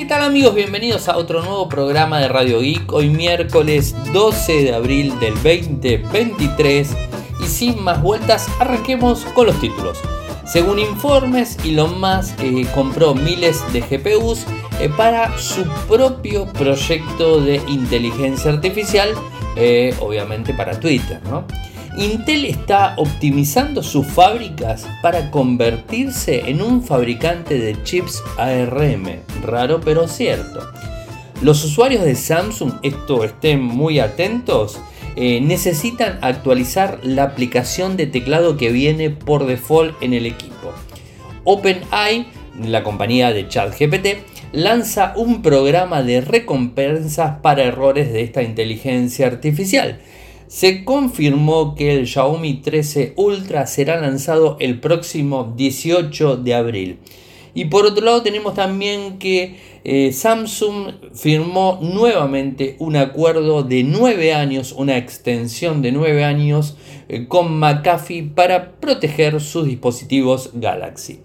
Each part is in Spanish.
¿Qué tal amigos? Bienvenidos a otro nuevo programa de Radio Geek. Hoy miércoles 12 de abril del 2023 y sin más vueltas arranquemos con los títulos. Según informes, Elon Musk eh, compró miles de GPUs eh, para su propio proyecto de inteligencia artificial, eh, obviamente para Twitter. Intel está optimizando sus fábricas para convertirse en un fabricante de chips ARM. Raro pero cierto. Los usuarios de Samsung, esto estén muy atentos, eh, necesitan actualizar la aplicación de teclado que viene por default en el equipo. OpenAI, la compañía de ChatGPT, lanza un programa de recompensas para errores de esta inteligencia artificial se confirmó que el Xiaomi 13 Ultra será lanzado el próximo 18 de abril. Y por otro lado tenemos también que eh, Samsung firmó nuevamente un acuerdo de 9 años, una extensión de 9 años eh, con McAfee para proteger sus dispositivos Galaxy.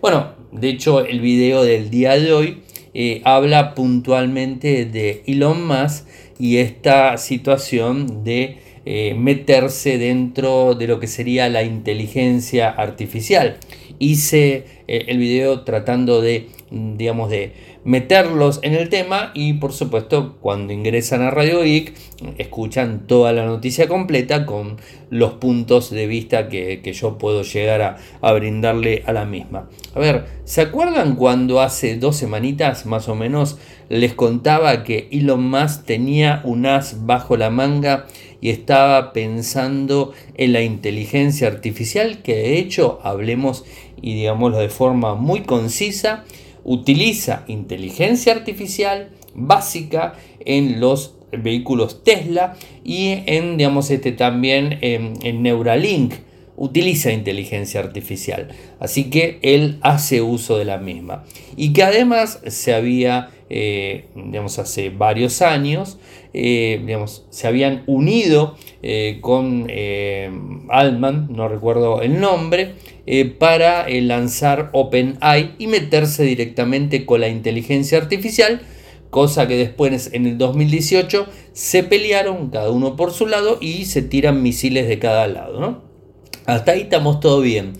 Bueno, de hecho el video del día de hoy eh, habla puntualmente de Elon Musk y esta situación de eh, meterse dentro de lo que sería la inteligencia artificial. Hice eh, el video tratando de, digamos, de meterlos en el tema y por supuesto cuando ingresan a Radio Geek escuchan toda la noticia completa con los puntos de vista que, yo puedo llegar a, a, brindarle a la misma. A ver, ¿se acuerdan cuando hace dos semanitas más o menos les contaba que Elon Musk tenía un as bajo la manga y estaba pensando en la inteligencia artificial que de hecho hablemos y digámoslo de forma muy concisa utiliza inteligencia artificial básica en los vehículos Tesla y en digamos este también en, Neuralink utiliza inteligencia artificial. Así que él hace uso de la misma. Y que además se había eh, digamos hace varios años eh, digamos, se habían unido eh, con Altman, no recuerdo el nombre, para lanzar OpenAI y meterse directamente con la inteligencia artificial, cosa que después en el 2018 se pelearon cada uno por su lado y se tiran misiles de cada lado. Hasta ahí estamos todo bien.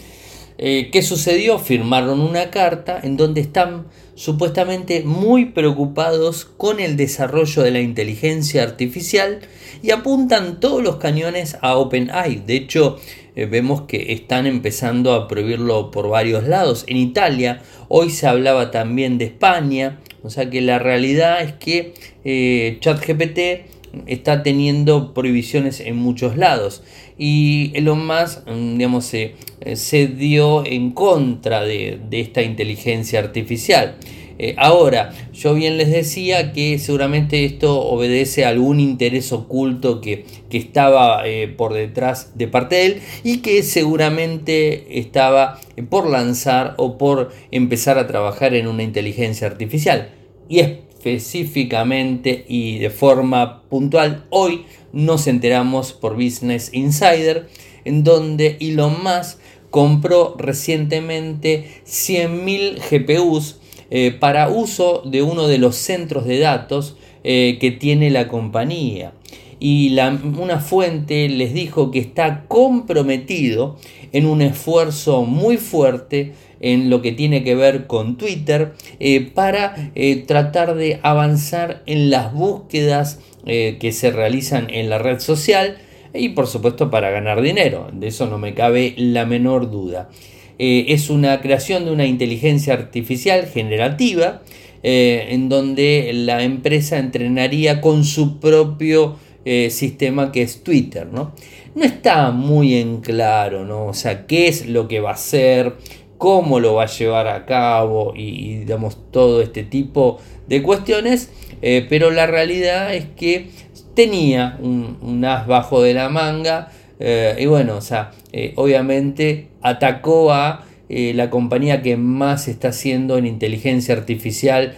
¿Qué sucedió? Firmaron una carta en donde están supuestamente muy preocupados con el desarrollo de la inteligencia artificial y apuntan todos los cañones a OpenAI. De hecho, eh, vemos que están empezando a prohibirlo por varios lados. En Italia, hoy se hablaba también de España, o sea que la realidad es que eh, ChatGPT está teniendo prohibiciones en muchos lados y lo más mm, digamos, se, se dio en contra de, esta inteligencia artificial. Eh, ahora, yo bien les decía que seguramente esto obedece a algún interés oculto que, estaba eh, por detrás de parte de él y que seguramente estaba por lanzar o por empezar a trabajar en una inteligencia artificial. Y es específicamente y de forma puntual, hoy nos enteramos por Business Insider, en donde Elon Musk compró recientemente 100.000 GPUs eh, para uso de uno de los centros de datos eh, que tiene la compañía. Y una fuente les dijo que está comprometido en un esfuerzo muy fuerte en lo que tiene que ver con Twitter eh, para eh, tratar de avanzar en las búsquedas eh, que se realizan en la red social y por supuesto para ganar dinero, de eso no me cabe la menor duda. es una creación de una inteligencia artificial generativa en donde la empresa entrenaría con su propio sistema que es Twitter, ¿no? No está muy en claro, ¿no? O sea, qué es lo que va a hacer, cómo lo va a llevar a cabo y, digamos todo este tipo de cuestiones, eh, pero la realidad es que tenía un, as bajo de la manga eh, y bueno, o sea, eh, obviamente atacó a la compañía que más está haciendo en inteligencia artificial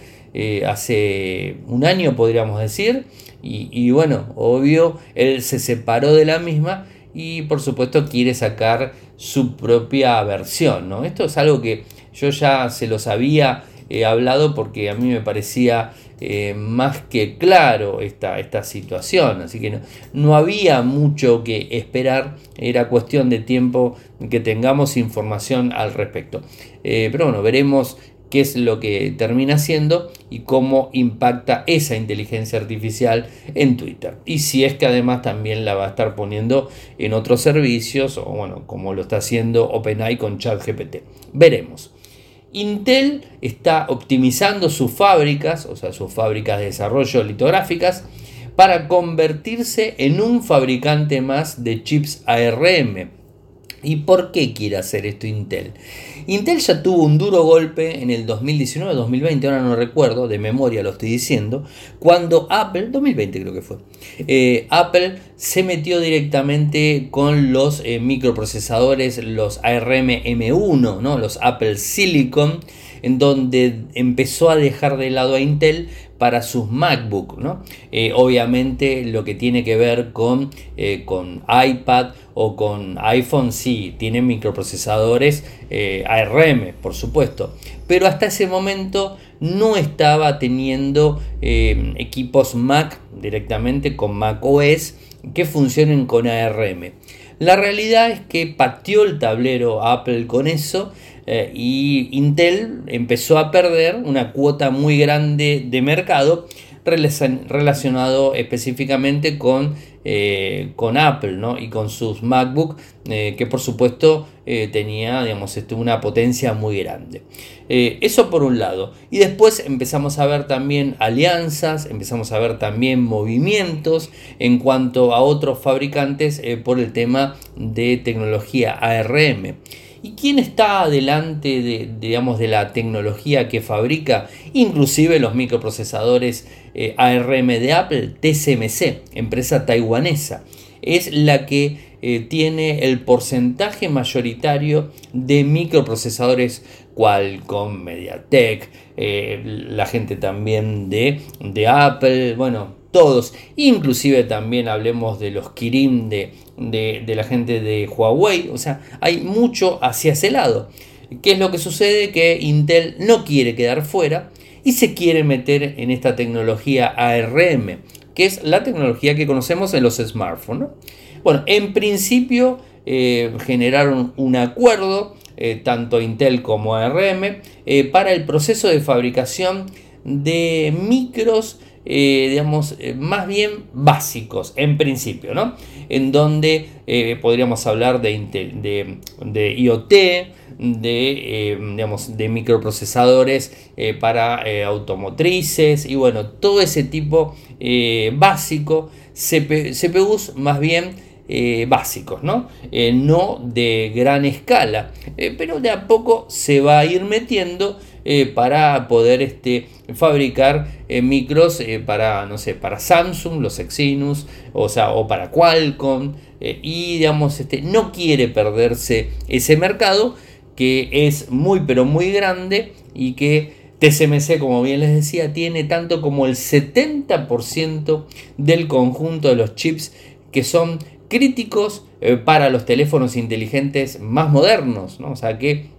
hace un año, podríamos decir, y, bueno, obvio, él se separó de la misma y por supuesto quiere sacar su propia versión. ¿no? Esto es algo que yo ya se lo sabía he hablado porque a mí me parecía eh, más que claro esta, esta situación, así que no, había mucho que esperar, era cuestión de tiempo que tengamos información al respecto. Eh, pero bueno, veremos qué es lo que termina siendo y cómo impacta esa inteligencia artificial en Twitter. Y si es que además también la va a estar poniendo en otros servicios, o bueno, como lo está haciendo OpenAI con ChatGPT. Veremos. Intel está optimizando sus fábricas, o sea, sus fábricas de desarrollo litográficas, para convertirse en un fabricante más de chips ARM. ¿Y por qué quiere hacer esto Intel? Intel ya tuvo un duro golpe en el 2019-2020, ahora no recuerdo, de memoria lo estoy diciendo, cuando Apple, 2020 creo que fue, eh, Apple se metió directamente con los eh, microprocesadores, los ARM M1, ¿no? los Apple Silicon, en donde empezó a dejar de lado a Intel para sus MacBook, ¿no? Eh, obviamente lo que tiene que ver con, eh, con iPad o con iPhone sí, tienen microprocesadores eh, ARM, por supuesto, pero hasta ese momento no estaba teniendo equipos Mac directamente con Mac OS que funcionen con ARM. La realidad es que pateó el tablero Apple con eso eh, y Intel empezó a perder una cuota muy grande de mercado relacionado específicamente con, eh, con Apple ¿no? y con sus MacBook eh, que por supuesto tenía digamos, este, una potencia muy grande. eso por un lado. Y después empezamos a ver también alianzas, empezamos a ver también movimientos en cuanto a otros fabricantes por el tema de tecnología ARM. ¿Y quién está adelante de, digamos, de la tecnología que fabrica? Inclusive los microprocesadores eh, ARM de Apple, TSMC, empresa taiwanesa. Es la que eh, tiene el porcentaje mayoritario de microprocesadores Qualcomm, MediaTek, eh, la gente también de, de Apple, bueno, todos, inclusive también hablemos de los Kirin de, de, la gente de Huawei, o sea, hay mucho hacia ese lado. ¿Qué es lo que sucede? Que Intel no quiere quedar fuera y se quiere meter en esta tecnología ARM, que es la tecnología que conocemos en los smartphones. Bueno, en principio eh, generaron un acuerdo, eh, tanto Intel como ARM, eh, para el proceso de fabricación de micros eh, digamos, eh, más bien básicos en principio, ¿no? En donde eh, podríamos hablar de, IoT, de, digamos, de microprocesadores para automotrices y bueno, todo ese tipo básico, CPUs más bien básicos, ¿no? no de gran escala, pero de a poco se va a ir metiendo eh, para poder este, fabricar eh, micros eh, para, no sé, para Samsung, los Exynos, o, sea, o para Qualcomm, y digamos, este, no quiere perderse ese mercado que es muy pero muy grande y que TSMC, como bien les decía, tiene tanto como el 70% del conjunto de los chips que son críticos para los teléfonos inteligentes más modernos, ¿no? O sea que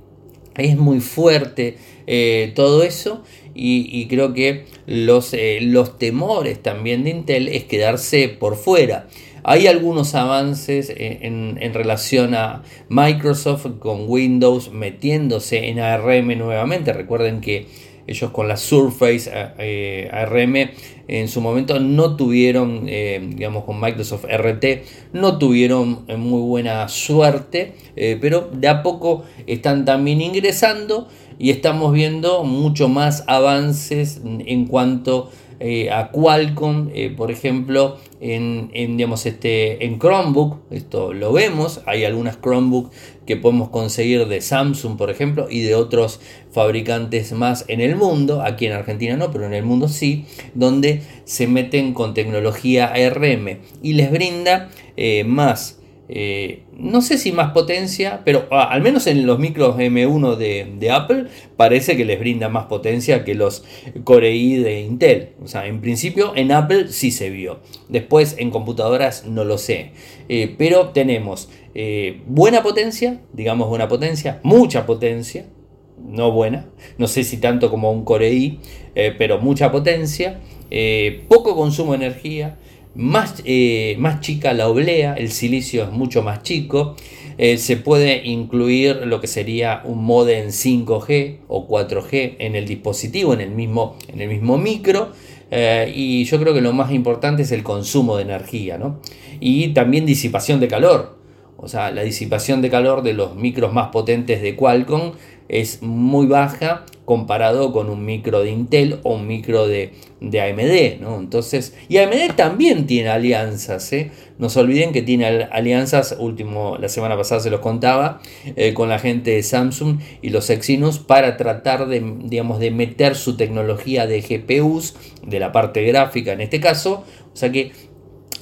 es muy fuerte eh, todo eso y, creo que los, eh, los temores también de Intel es quedarse por fuera. Hay algunos avances en, relación a Microsoft con Windows metiéndose en ARM nuevamente. Recuerden que ellos con la Surface eh, ARM en su momento no tuvieron, digamos con Microsoft RT, no tuvieron muy buena suerte, pero de a poco están también ingresando y estamos viendo mucho más avances en cuanto eh, a Qualcomm, eh, por ejemplo, en, digamos, este, en Chromebook, esto lo vemos, hay algunas Chromebook que podemos conseguir de Samsung, por ejemplo, y de otros fabricantes más en el mundo, aquí en Argentina no, pero en el mundo sí, donde se meten con tecnología ARM y les brinda eh, más eh, no sé si más potencia, pero ah, al menos en los micros M1 de, Apple parece que les brinda más potencia que los Core i de Intel. O sea, en principio en Apple sí se vio. Después en computadoras no lo sé. Eh, pero tenemos eh, buena potencia, digamos buena potencia, mucha potencia, no buena, no sé si tanto como un Core i, eh, pero mucha potencia, eh, poco consumo de energía, más, más chica la oblea, el silicio es mucho más chico, se puede incluir lo que sería un modem 5G o 4G en el dispositivo, en el mismo, en el mismo micro, y yo creo que lo más importante es el consumo de energía, ¿no? Y también disipación de calor. O sea, la disipación de calor de los micros más potentes de Qualcomm es muy baja comparado con un micro de Intel o un micro de, AMD, ¿no? Entonces, y AMD también tiene alianzas, ¿eh? No se olviden que tiene alianzas, último, la semana pasada se los contaba, eh, con la gente de Samsung y los Exynos para tratar de, digamos, de meter su tecnología de GPUs, de la parte gráfica en este caso, o sea que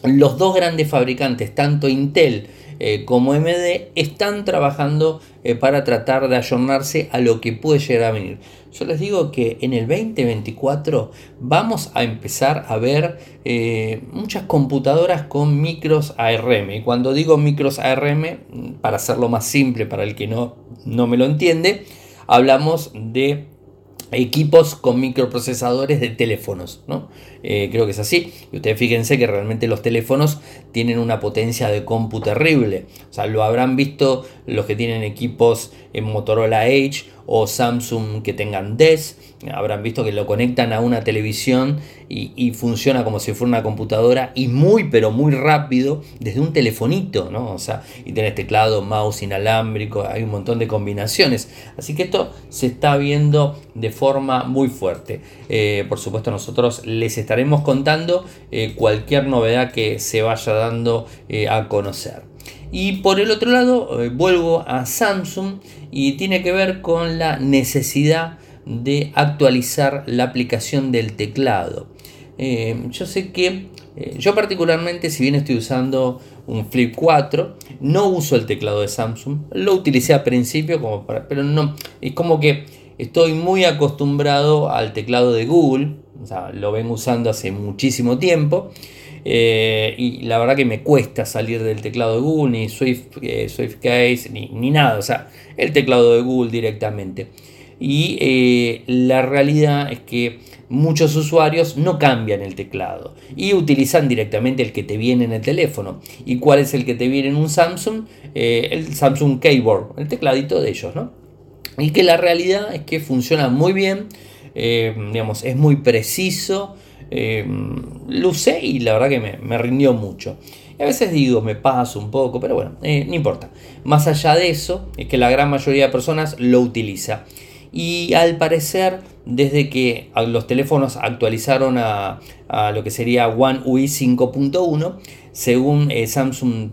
los dos grandes fabricantes, tanto Intel eh, como AMD, están trabajando eh, para tratar de ayornarse a lo que puede llegar a venir. Yo les digo que en el 2024 vamos a empezar a ver eh, muchas computadoras con micros ARM. Y cuando digo micros ARM, para hacerlo más simple para el que no, no me lo entiende, hablamos de equipos con microprocesadores de teléfonos, ¿no? Eh, creo que es así. Y ustedes fíjense que realmente los teléfonos tienen una potencia de compu terrible. O sea, lo habrán visto los que tienen equipos en Motorola Edge o Samsung que tengan DES, habrán visto que lo conectan a una televisión y, funciona como si fuera una computadora y muy pero muy rápido desde un telefonito, ¿no? O sea, y tenés teclado, mouse inalámbrico, hay un montón de combinaciones. Así que esto se está viendo de forma muy fuerte. Eh, por supuesto nosotros les estaremos contando eh, cualquier novedad que se vaya dando eh, a conocer. Y por el otro lado, vuelvo a Samsung y tiene que ver con la necesidad de actualizar la aplicación del teclado. Eh, yo sé que eh, yo particularmente, si bien estoy usando un Flip 4, no uso el teclado de Samsung. Lo utilicé al principio, como pero no, es como que estoy muy acostumbrado al teclado de Google. O sea, lo ven usando hace muchísimo tiempo. Eh, y la verdad que me cuesta salir del teclado de Google, ni Swift, eh, Case, ni, nada. O sea, el teclado de Google directamente. Y eh, la realidad es que muchos usuarios no cambian el teclado y utilizan directamente el que te viene en el teléfono. ¿Y cuál es el que te viene en un Samsung? el Samsung Keyboard, el tecladito de ellos, ¿no? Y que la realidad es que funciona muy bien, digamos, es muy preciso eh, lo y la verdad que me, rindió mucho. Y a veces digo, me paso un poco, pero bueno, eh, no importa. Más allá de eso, es que la gran mayoría de personas lo utiliza. Y al parecer, desde que los teléfonos actualizaron a, lo que sería One UI 5.1, según eh, Samsung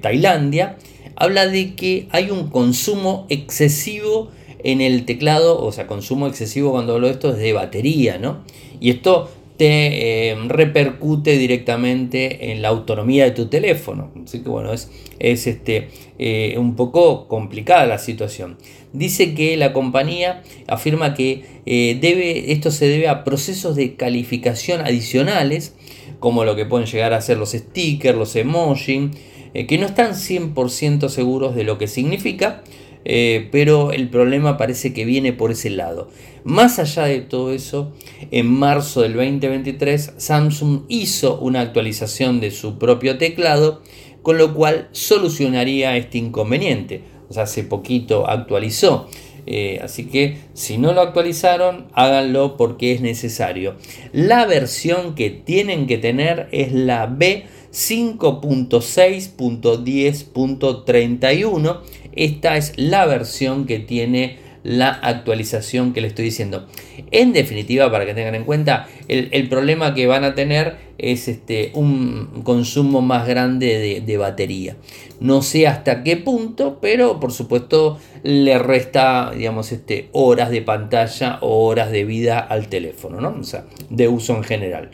Tailandia, habla de que hay un consumo excesivo en el teclado, o sea, consumo excesivo cuando hablo de esto es de batería, ¿no? Y esto eh, repercute directamente en la autonomía de tu teléfono. Así que bueno, es, es este, eh, un poco complicada la situación. Dice que la compañía afirma que eh, debe, esto se debe a procesos de calificación adicionales, como lo que pueden llegar a ser los stickers, los emojis, que no están 100% seguros de lo que significa, eh, pero el problema parece que viene por ese lado. Más allá de todo eso, en marzo del 2023 Samsung hizo una actualización de su propio teclado, con lo cual solucionaría este inconveniente. Hace poquito actualizó. Eh, así que si no lo actualizaron, háganlo porque es necesario. La versión que tienen que tener es la B 5.6.10.31 esta es la versión que tiene la actualización que le estoy diciendo. En definitiva, para que tengan en cuenta, el, problema que van a tener es este, un consumo más grande de, batería. No sé hasta qué punto, pero por supuesto le resta, digamos, este, horas de pantalla o horas de vida al teléfono, ¿no? O sea, de uso en general.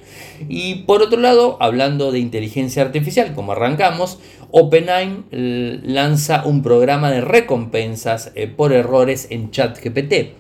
Y por otro lado, hablando de inteligencia artificial, como arrancamos, OpenAI lanza un programa de recompensas eh, por errores en ChatGPT.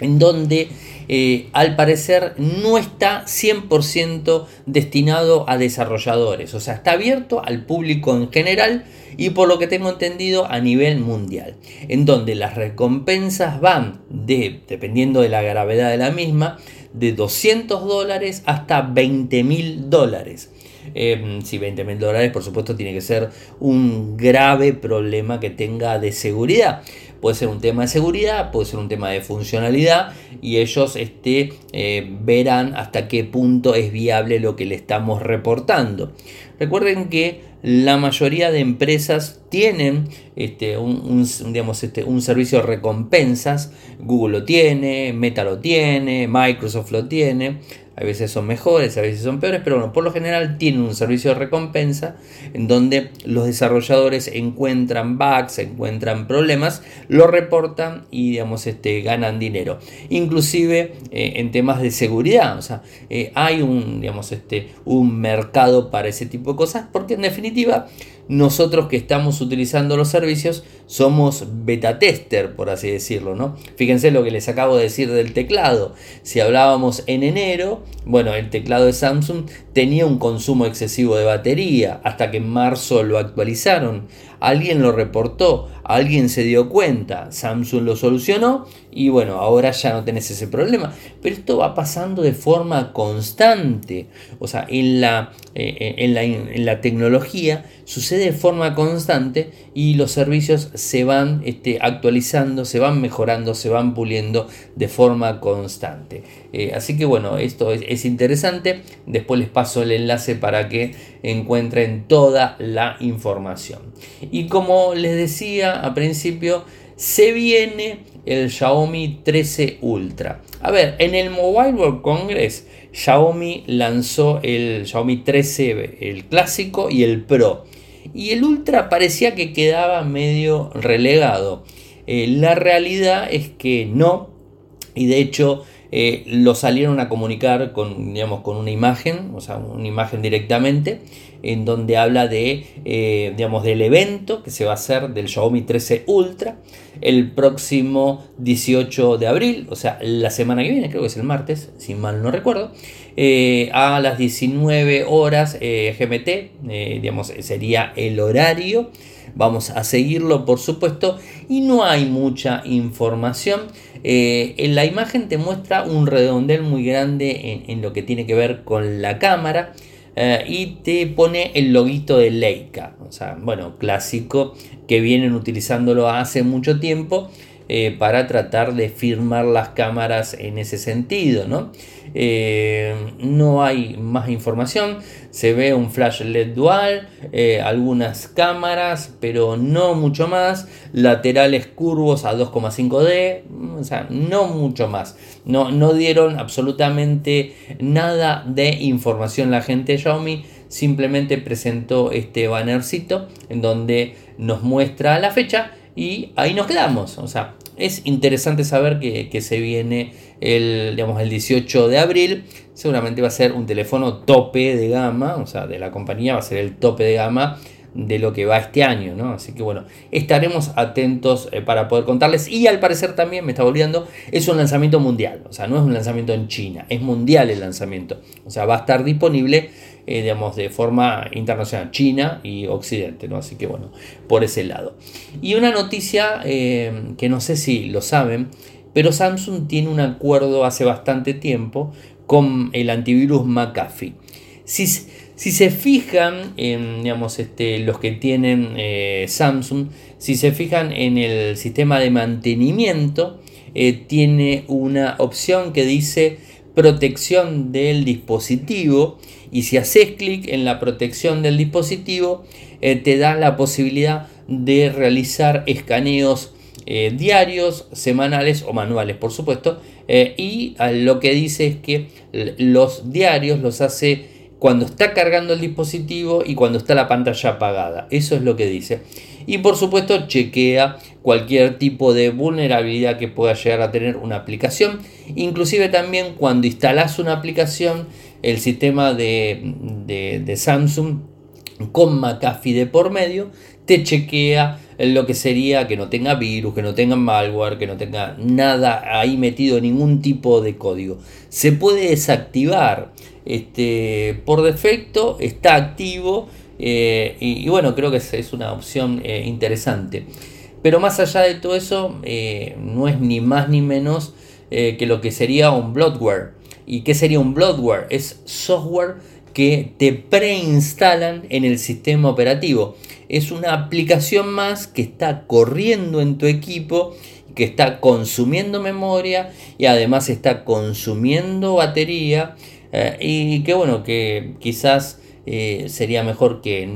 en donde eh, al parecer no está 100% destinado a desarrolladores, o sea, está abierto al público en general y por lo que tengo entendido a nivel mundial, en donde las recompensas van de, dependiendo de la gravedad de la misma, de 200 dólares hasta 20 mil dólares. Eh, si 20 mil dólares, por supuesto, tiene que ser un grave problema que tenga de seguridad. Puede ser un tema de seguridad, puede ser un tema de funcionalidad y ellos este, eh, verán hasta qué punto es viable lo que le estamos reportando. Recuerden que la mayoría de empresas tienen este, un, digamos, este, un servicio de recompensas. Google lo tiene, Meta lo tiene, Microsoft lo tiene. A veces son mejores, a veces son peores, pero bueno, por lo general tienen un servicio de recompensa en donde los desarrolladores encuentran bugs, encuentran problemas, lo reportan y digamos, este, ganan dinero. Inclusive eh, en temas de seguridad, o sea, eh, hay un, digamos, este, un mercado para ese tipo de cosas, porque en definitiva nosotros que estamos utilizando los servicios somos beta tester, por así decirlo, ¿no? Fíjense lo que les acabo de decir del teclado. Si hablábamos en enero, bueno, el teclado de Samsung tenía un consumo excesivo de batería, hasta que en marzo lo actualizaron. Alguien lo reportó, alguien se dio cuenta, Samsung lo solucionó y bueno, ahora ya no tenés ese problema. Pero esto va pasando de forma constante. O sea, en la, eh, en la, en la tecnología sucede de forma constante y los servicios se van este, actualizando, se van mejorando, se van puliendo de forma constante. Eh, así que bueno, esto es, interesante. Después les paso el enlace para que encuentren toda la información. Y como les decía a principio, se viene el Xiaomi 13 Ultra. A ver, en el Mobile World Congress, Xiaomi lanzó el Xiaomi 13, el clásico y el Pro y el Ultra parecía que quedaba medio relegado. Eh, la realidad es que no, y de hecho eh, lo salieron a comunicar con, digamos, con una imagen, o sea, una imagen directamente, en donde habla de, eh, digamos, del evento que se va a hacer del Xiaomi 13 Ultra el próximo 18 de abril, o sea, la semana que viene, creo que es el martes, si mal no recuerdo, eh, a las 19 horas GMT, digamos, sería el horario. Vamos a seguirlo, por supuesto, y no hay mucha información. Eh, en la imagen te muestra un redondel muy grande en, lo que tiene que ver con la cámara. Eh, y te pone el loguito de Leica, o sea, bueno, clásico que vienen utilizándolo hace mucho tiempo eh, para tratar de firmar las cámaras en ese sentido, ¿no? Eh, no hay más información, se ve un flash LED dual, eh, algunas cámaras, pero no mucho más, laterales curvos a 2,5D, o sea, no mucho más. No, no dieron absolutamente nada de información la gente de Xiaomi simplemente presentó este bannercito en donde nos muestra la fecha y ahí nos quedamos. O sea, es interesante saber que, se viene el, digamos, el 18 de abril. Seguramente va a ser un teléfono tope de gama, o sea, de la compañía va a ser el tope de gama de lo que va este año, ¿no? Así que bueno, estaremos atentos eh, para poder contarles. Y al parecer también, me estaba olvidando, es un lanzamiento mundial, o sea, no es un lanzamiento en China, es mundial el lanzamiento. O sea, va a estar disponible eh, digamos, de forma internacional, China y Occidente, ¿no? Así que bueno, por ese lado. Y una noticia eh, que no sé si lo saben, pero Samsung tiene un acuerdo hace bastante tiempo con el antivirus McAfee. Si, si se fijan en, digamos, este, los que tienen eh, Samsung, si se fijan en el sistema de mantenimiento, tiene una opción que dice protección del dispositivo y si haces clic en la protección del dispositivo eh, te da la posibilidad de realizar escaneos eh, diarios, semanales o manuales por supuesto eh, y lo que dice es que los diarios los hace cuando está cargando el dispositivo y cuando está la pantalla apagada eso es lo que dice y por supuesto chequea cualquier tipo de vulnerabilidad que pueda llegar a tener una aplicación. Inclusive también cuando instalas una aplicación, el sistema de, Samsung con McAfee de por medio te chequea lo que sería que no tenga virus, que no tenga malware, que no tenga nada ahí metido, ningún tipo de código. Se puede desactivar este, por defecto, está activo eh, y, bueno, creo que es, una opción eh, interesante. Pero más allá de todo eso, eh, no es ni más ni menos que lo que sería un bloatware. ¿Y qué sería un bloatware? Es software que te preinstalan en el sistema operativo. Es una aplicación más que está corriendo en tu equipo, que está consumiendo memoria y además está consumiendo batería. y que bueno, que quizás eh, sería mejor que,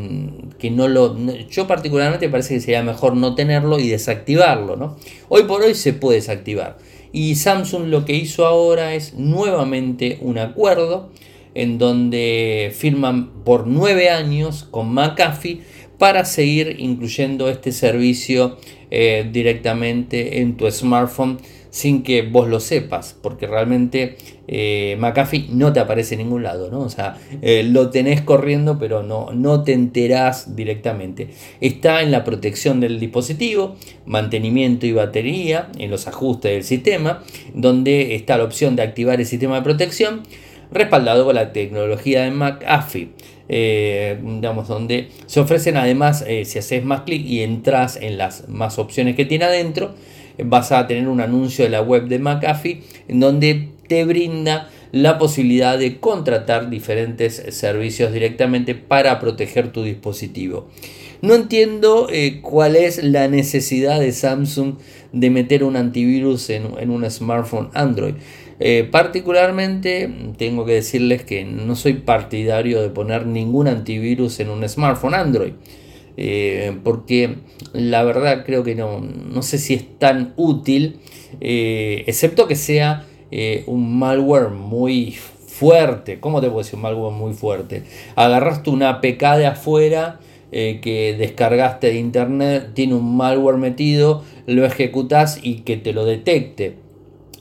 no lo... Yo particularmente parece que sería mejor no tenerlo y desactivarlo, ¿no? Hoy por hoy se puede desactivar. Y Samsung lo que hizo ahora es nuevamente un acuerdo en donde firman por nueve años con McAfee para seguir incluyendo este servicio eh, directamente en tu smartphone sin que vos lo sepas, porque realmente eh, McAfee no te aparece en ningún lado, ¿no? O sea, eh, lo tenés corriendo, pero no, no te enterás directamente. Está en la protección del dispositivo, mantenimiento y batería, en los ajustes del sistema, donde está la opción de activar el sistema de protección, respaldado con la tecnología de McAfee. Eh, digamos, donde se ofrecen además, si haces más clic y entras en las más opciones que tiene adentro, vas a tener un anuncio de la web de McAfee en donde te brinda la posibilidad de contratar diferentes servicios directamente para proteger tu dispositivo. No entiendo eh, cuál es la necesidad de Samsung de meter un antivirus en, un smartphone Android. Eh, particularmente tengo que decirles que no soy partidario de poner ningún antivirus en un smartphone Android. Eh, porque la verdad creo que no, no sé si es tan útil, eh, excepto que sea un malware muy fuerte. ¿Cómo te puedo decir un malware muy fuerte? Agarraste una APK de afuera que descargaste de internet, tiene un malware metido, lo ejecutas y que te lo detecte.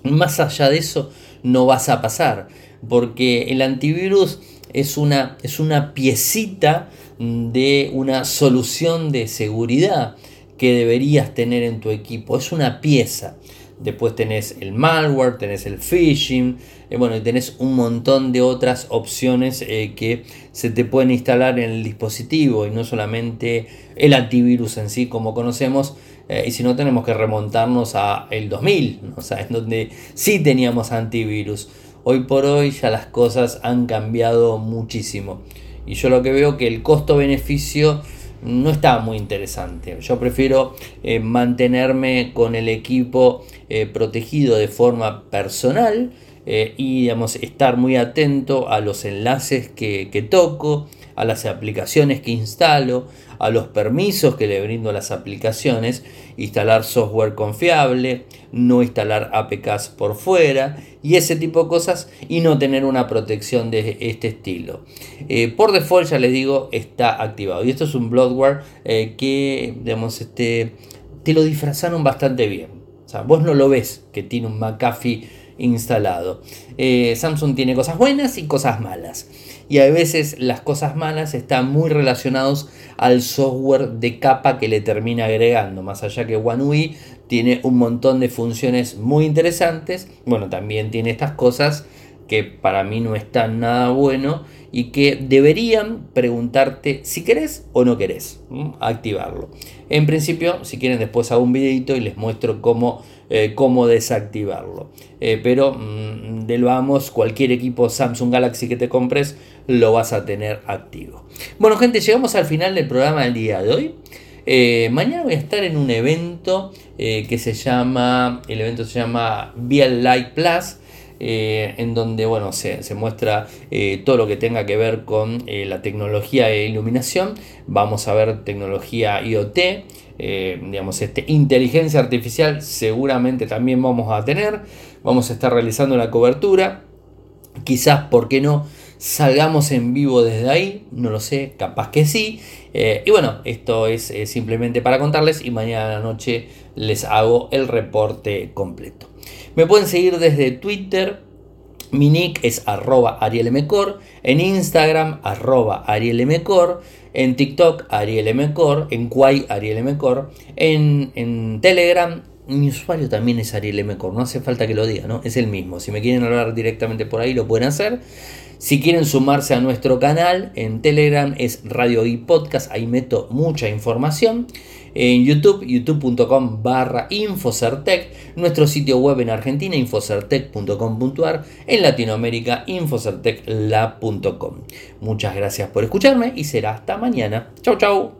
Más allá de eso, no vas a pasar, porque el antivirus es una, es una piecita de una solución de seguridad que deberías tener en tu equipo. Es una pieza. Después tenés el malware, tenés el phishing, eh, bueno, y tenés un montón de otras opciones eh, que se te pueden instalar en el dispositivo y no solamente el antivirus en sí como conocemos, eh, y si no tenemos que remontarnos a el 2000, o sea, en donde sí teníamos antivirus. Hoy por hoy ya las cosas han cambiado muchísimo. Y yo lo que veo que el costo-beneficio no está muy interesante. Yo prefiero eh, mantenerme con el equipo eh, protegido de forma personal y digamos, estar muy atento a los enlaces que, que toco, a las aplicaciones que instalo, a los permisos que le brindo a las aplicaciones, instalar software confiable, no instalar APKs por fuera y ese tipo de cosas y no tener una protección de este estilo. Eh, por default ya les digo está activado y esto es un bloatware eh, que digamos, este, te lo disfrazaron bastante bien. O sea, vos no lo ves que tiene un McAfee instalado. Eh, Samsung tiene cosas buenas y cosas malas y a veces las cosas malas están muy relacionados al software de capa que le termina agregando, más allá que One UI tiene un montón de funciones muy interesantes, bueno, también tiene estas cosas que para mí no están nada bueno y que deberían preguntarte si querés o no querés activarlo. En principio, si quieren después hago un videito y les muestro cómo, eh, cómo desactivarlo. Eh, pero mm, del vamos, cualquier equipo Samsung Galaxy que te compres lo vas a tener activo. Bueno gente, llegamos al final del programa del día de hoy. Eh, mañana voy a estar en un evento que se llama, el evento se llama VL Light Plus. En donde bueno, se, muestra todo lo que tenga que ver con la tecnología de iluminación. Vamos a ver tecnología IoT, digamos, este, inteligencia artificial seguramente también vamos a tener. Vamos a estar realizando la cobertura. Quizás, ¿por qué no? Salgamos en vivo desde ahí, no lo sé, capaz que sí. y bueno, esto es simplemente para contarles y mañana a la noche les hago el reporte completo. Me pueden seguir desde Twitter, Mi nick es arroba arielmcor, en Instagram arroba arielmcor, en TikTok arielmcor, en Quay arielmcor, en, en Telegram mi usuario también es arielmcor, no hace falta que lo diga, ¿no? Es el mismo. Si me quieren hablar directamente por ahí lo pueden hacer. Si quieren sumarse a nuestro canal en Telegram es Radio y Podcast, ahí meto mucha información. En YouTube, youtube.com barra Infocertec, nuestro sitio web en Argentina, infocertec.com.ar, en Latinoamérica, infocertecla.com. Muchas gracias por escucharme y será hasta mañana. Chau, chau.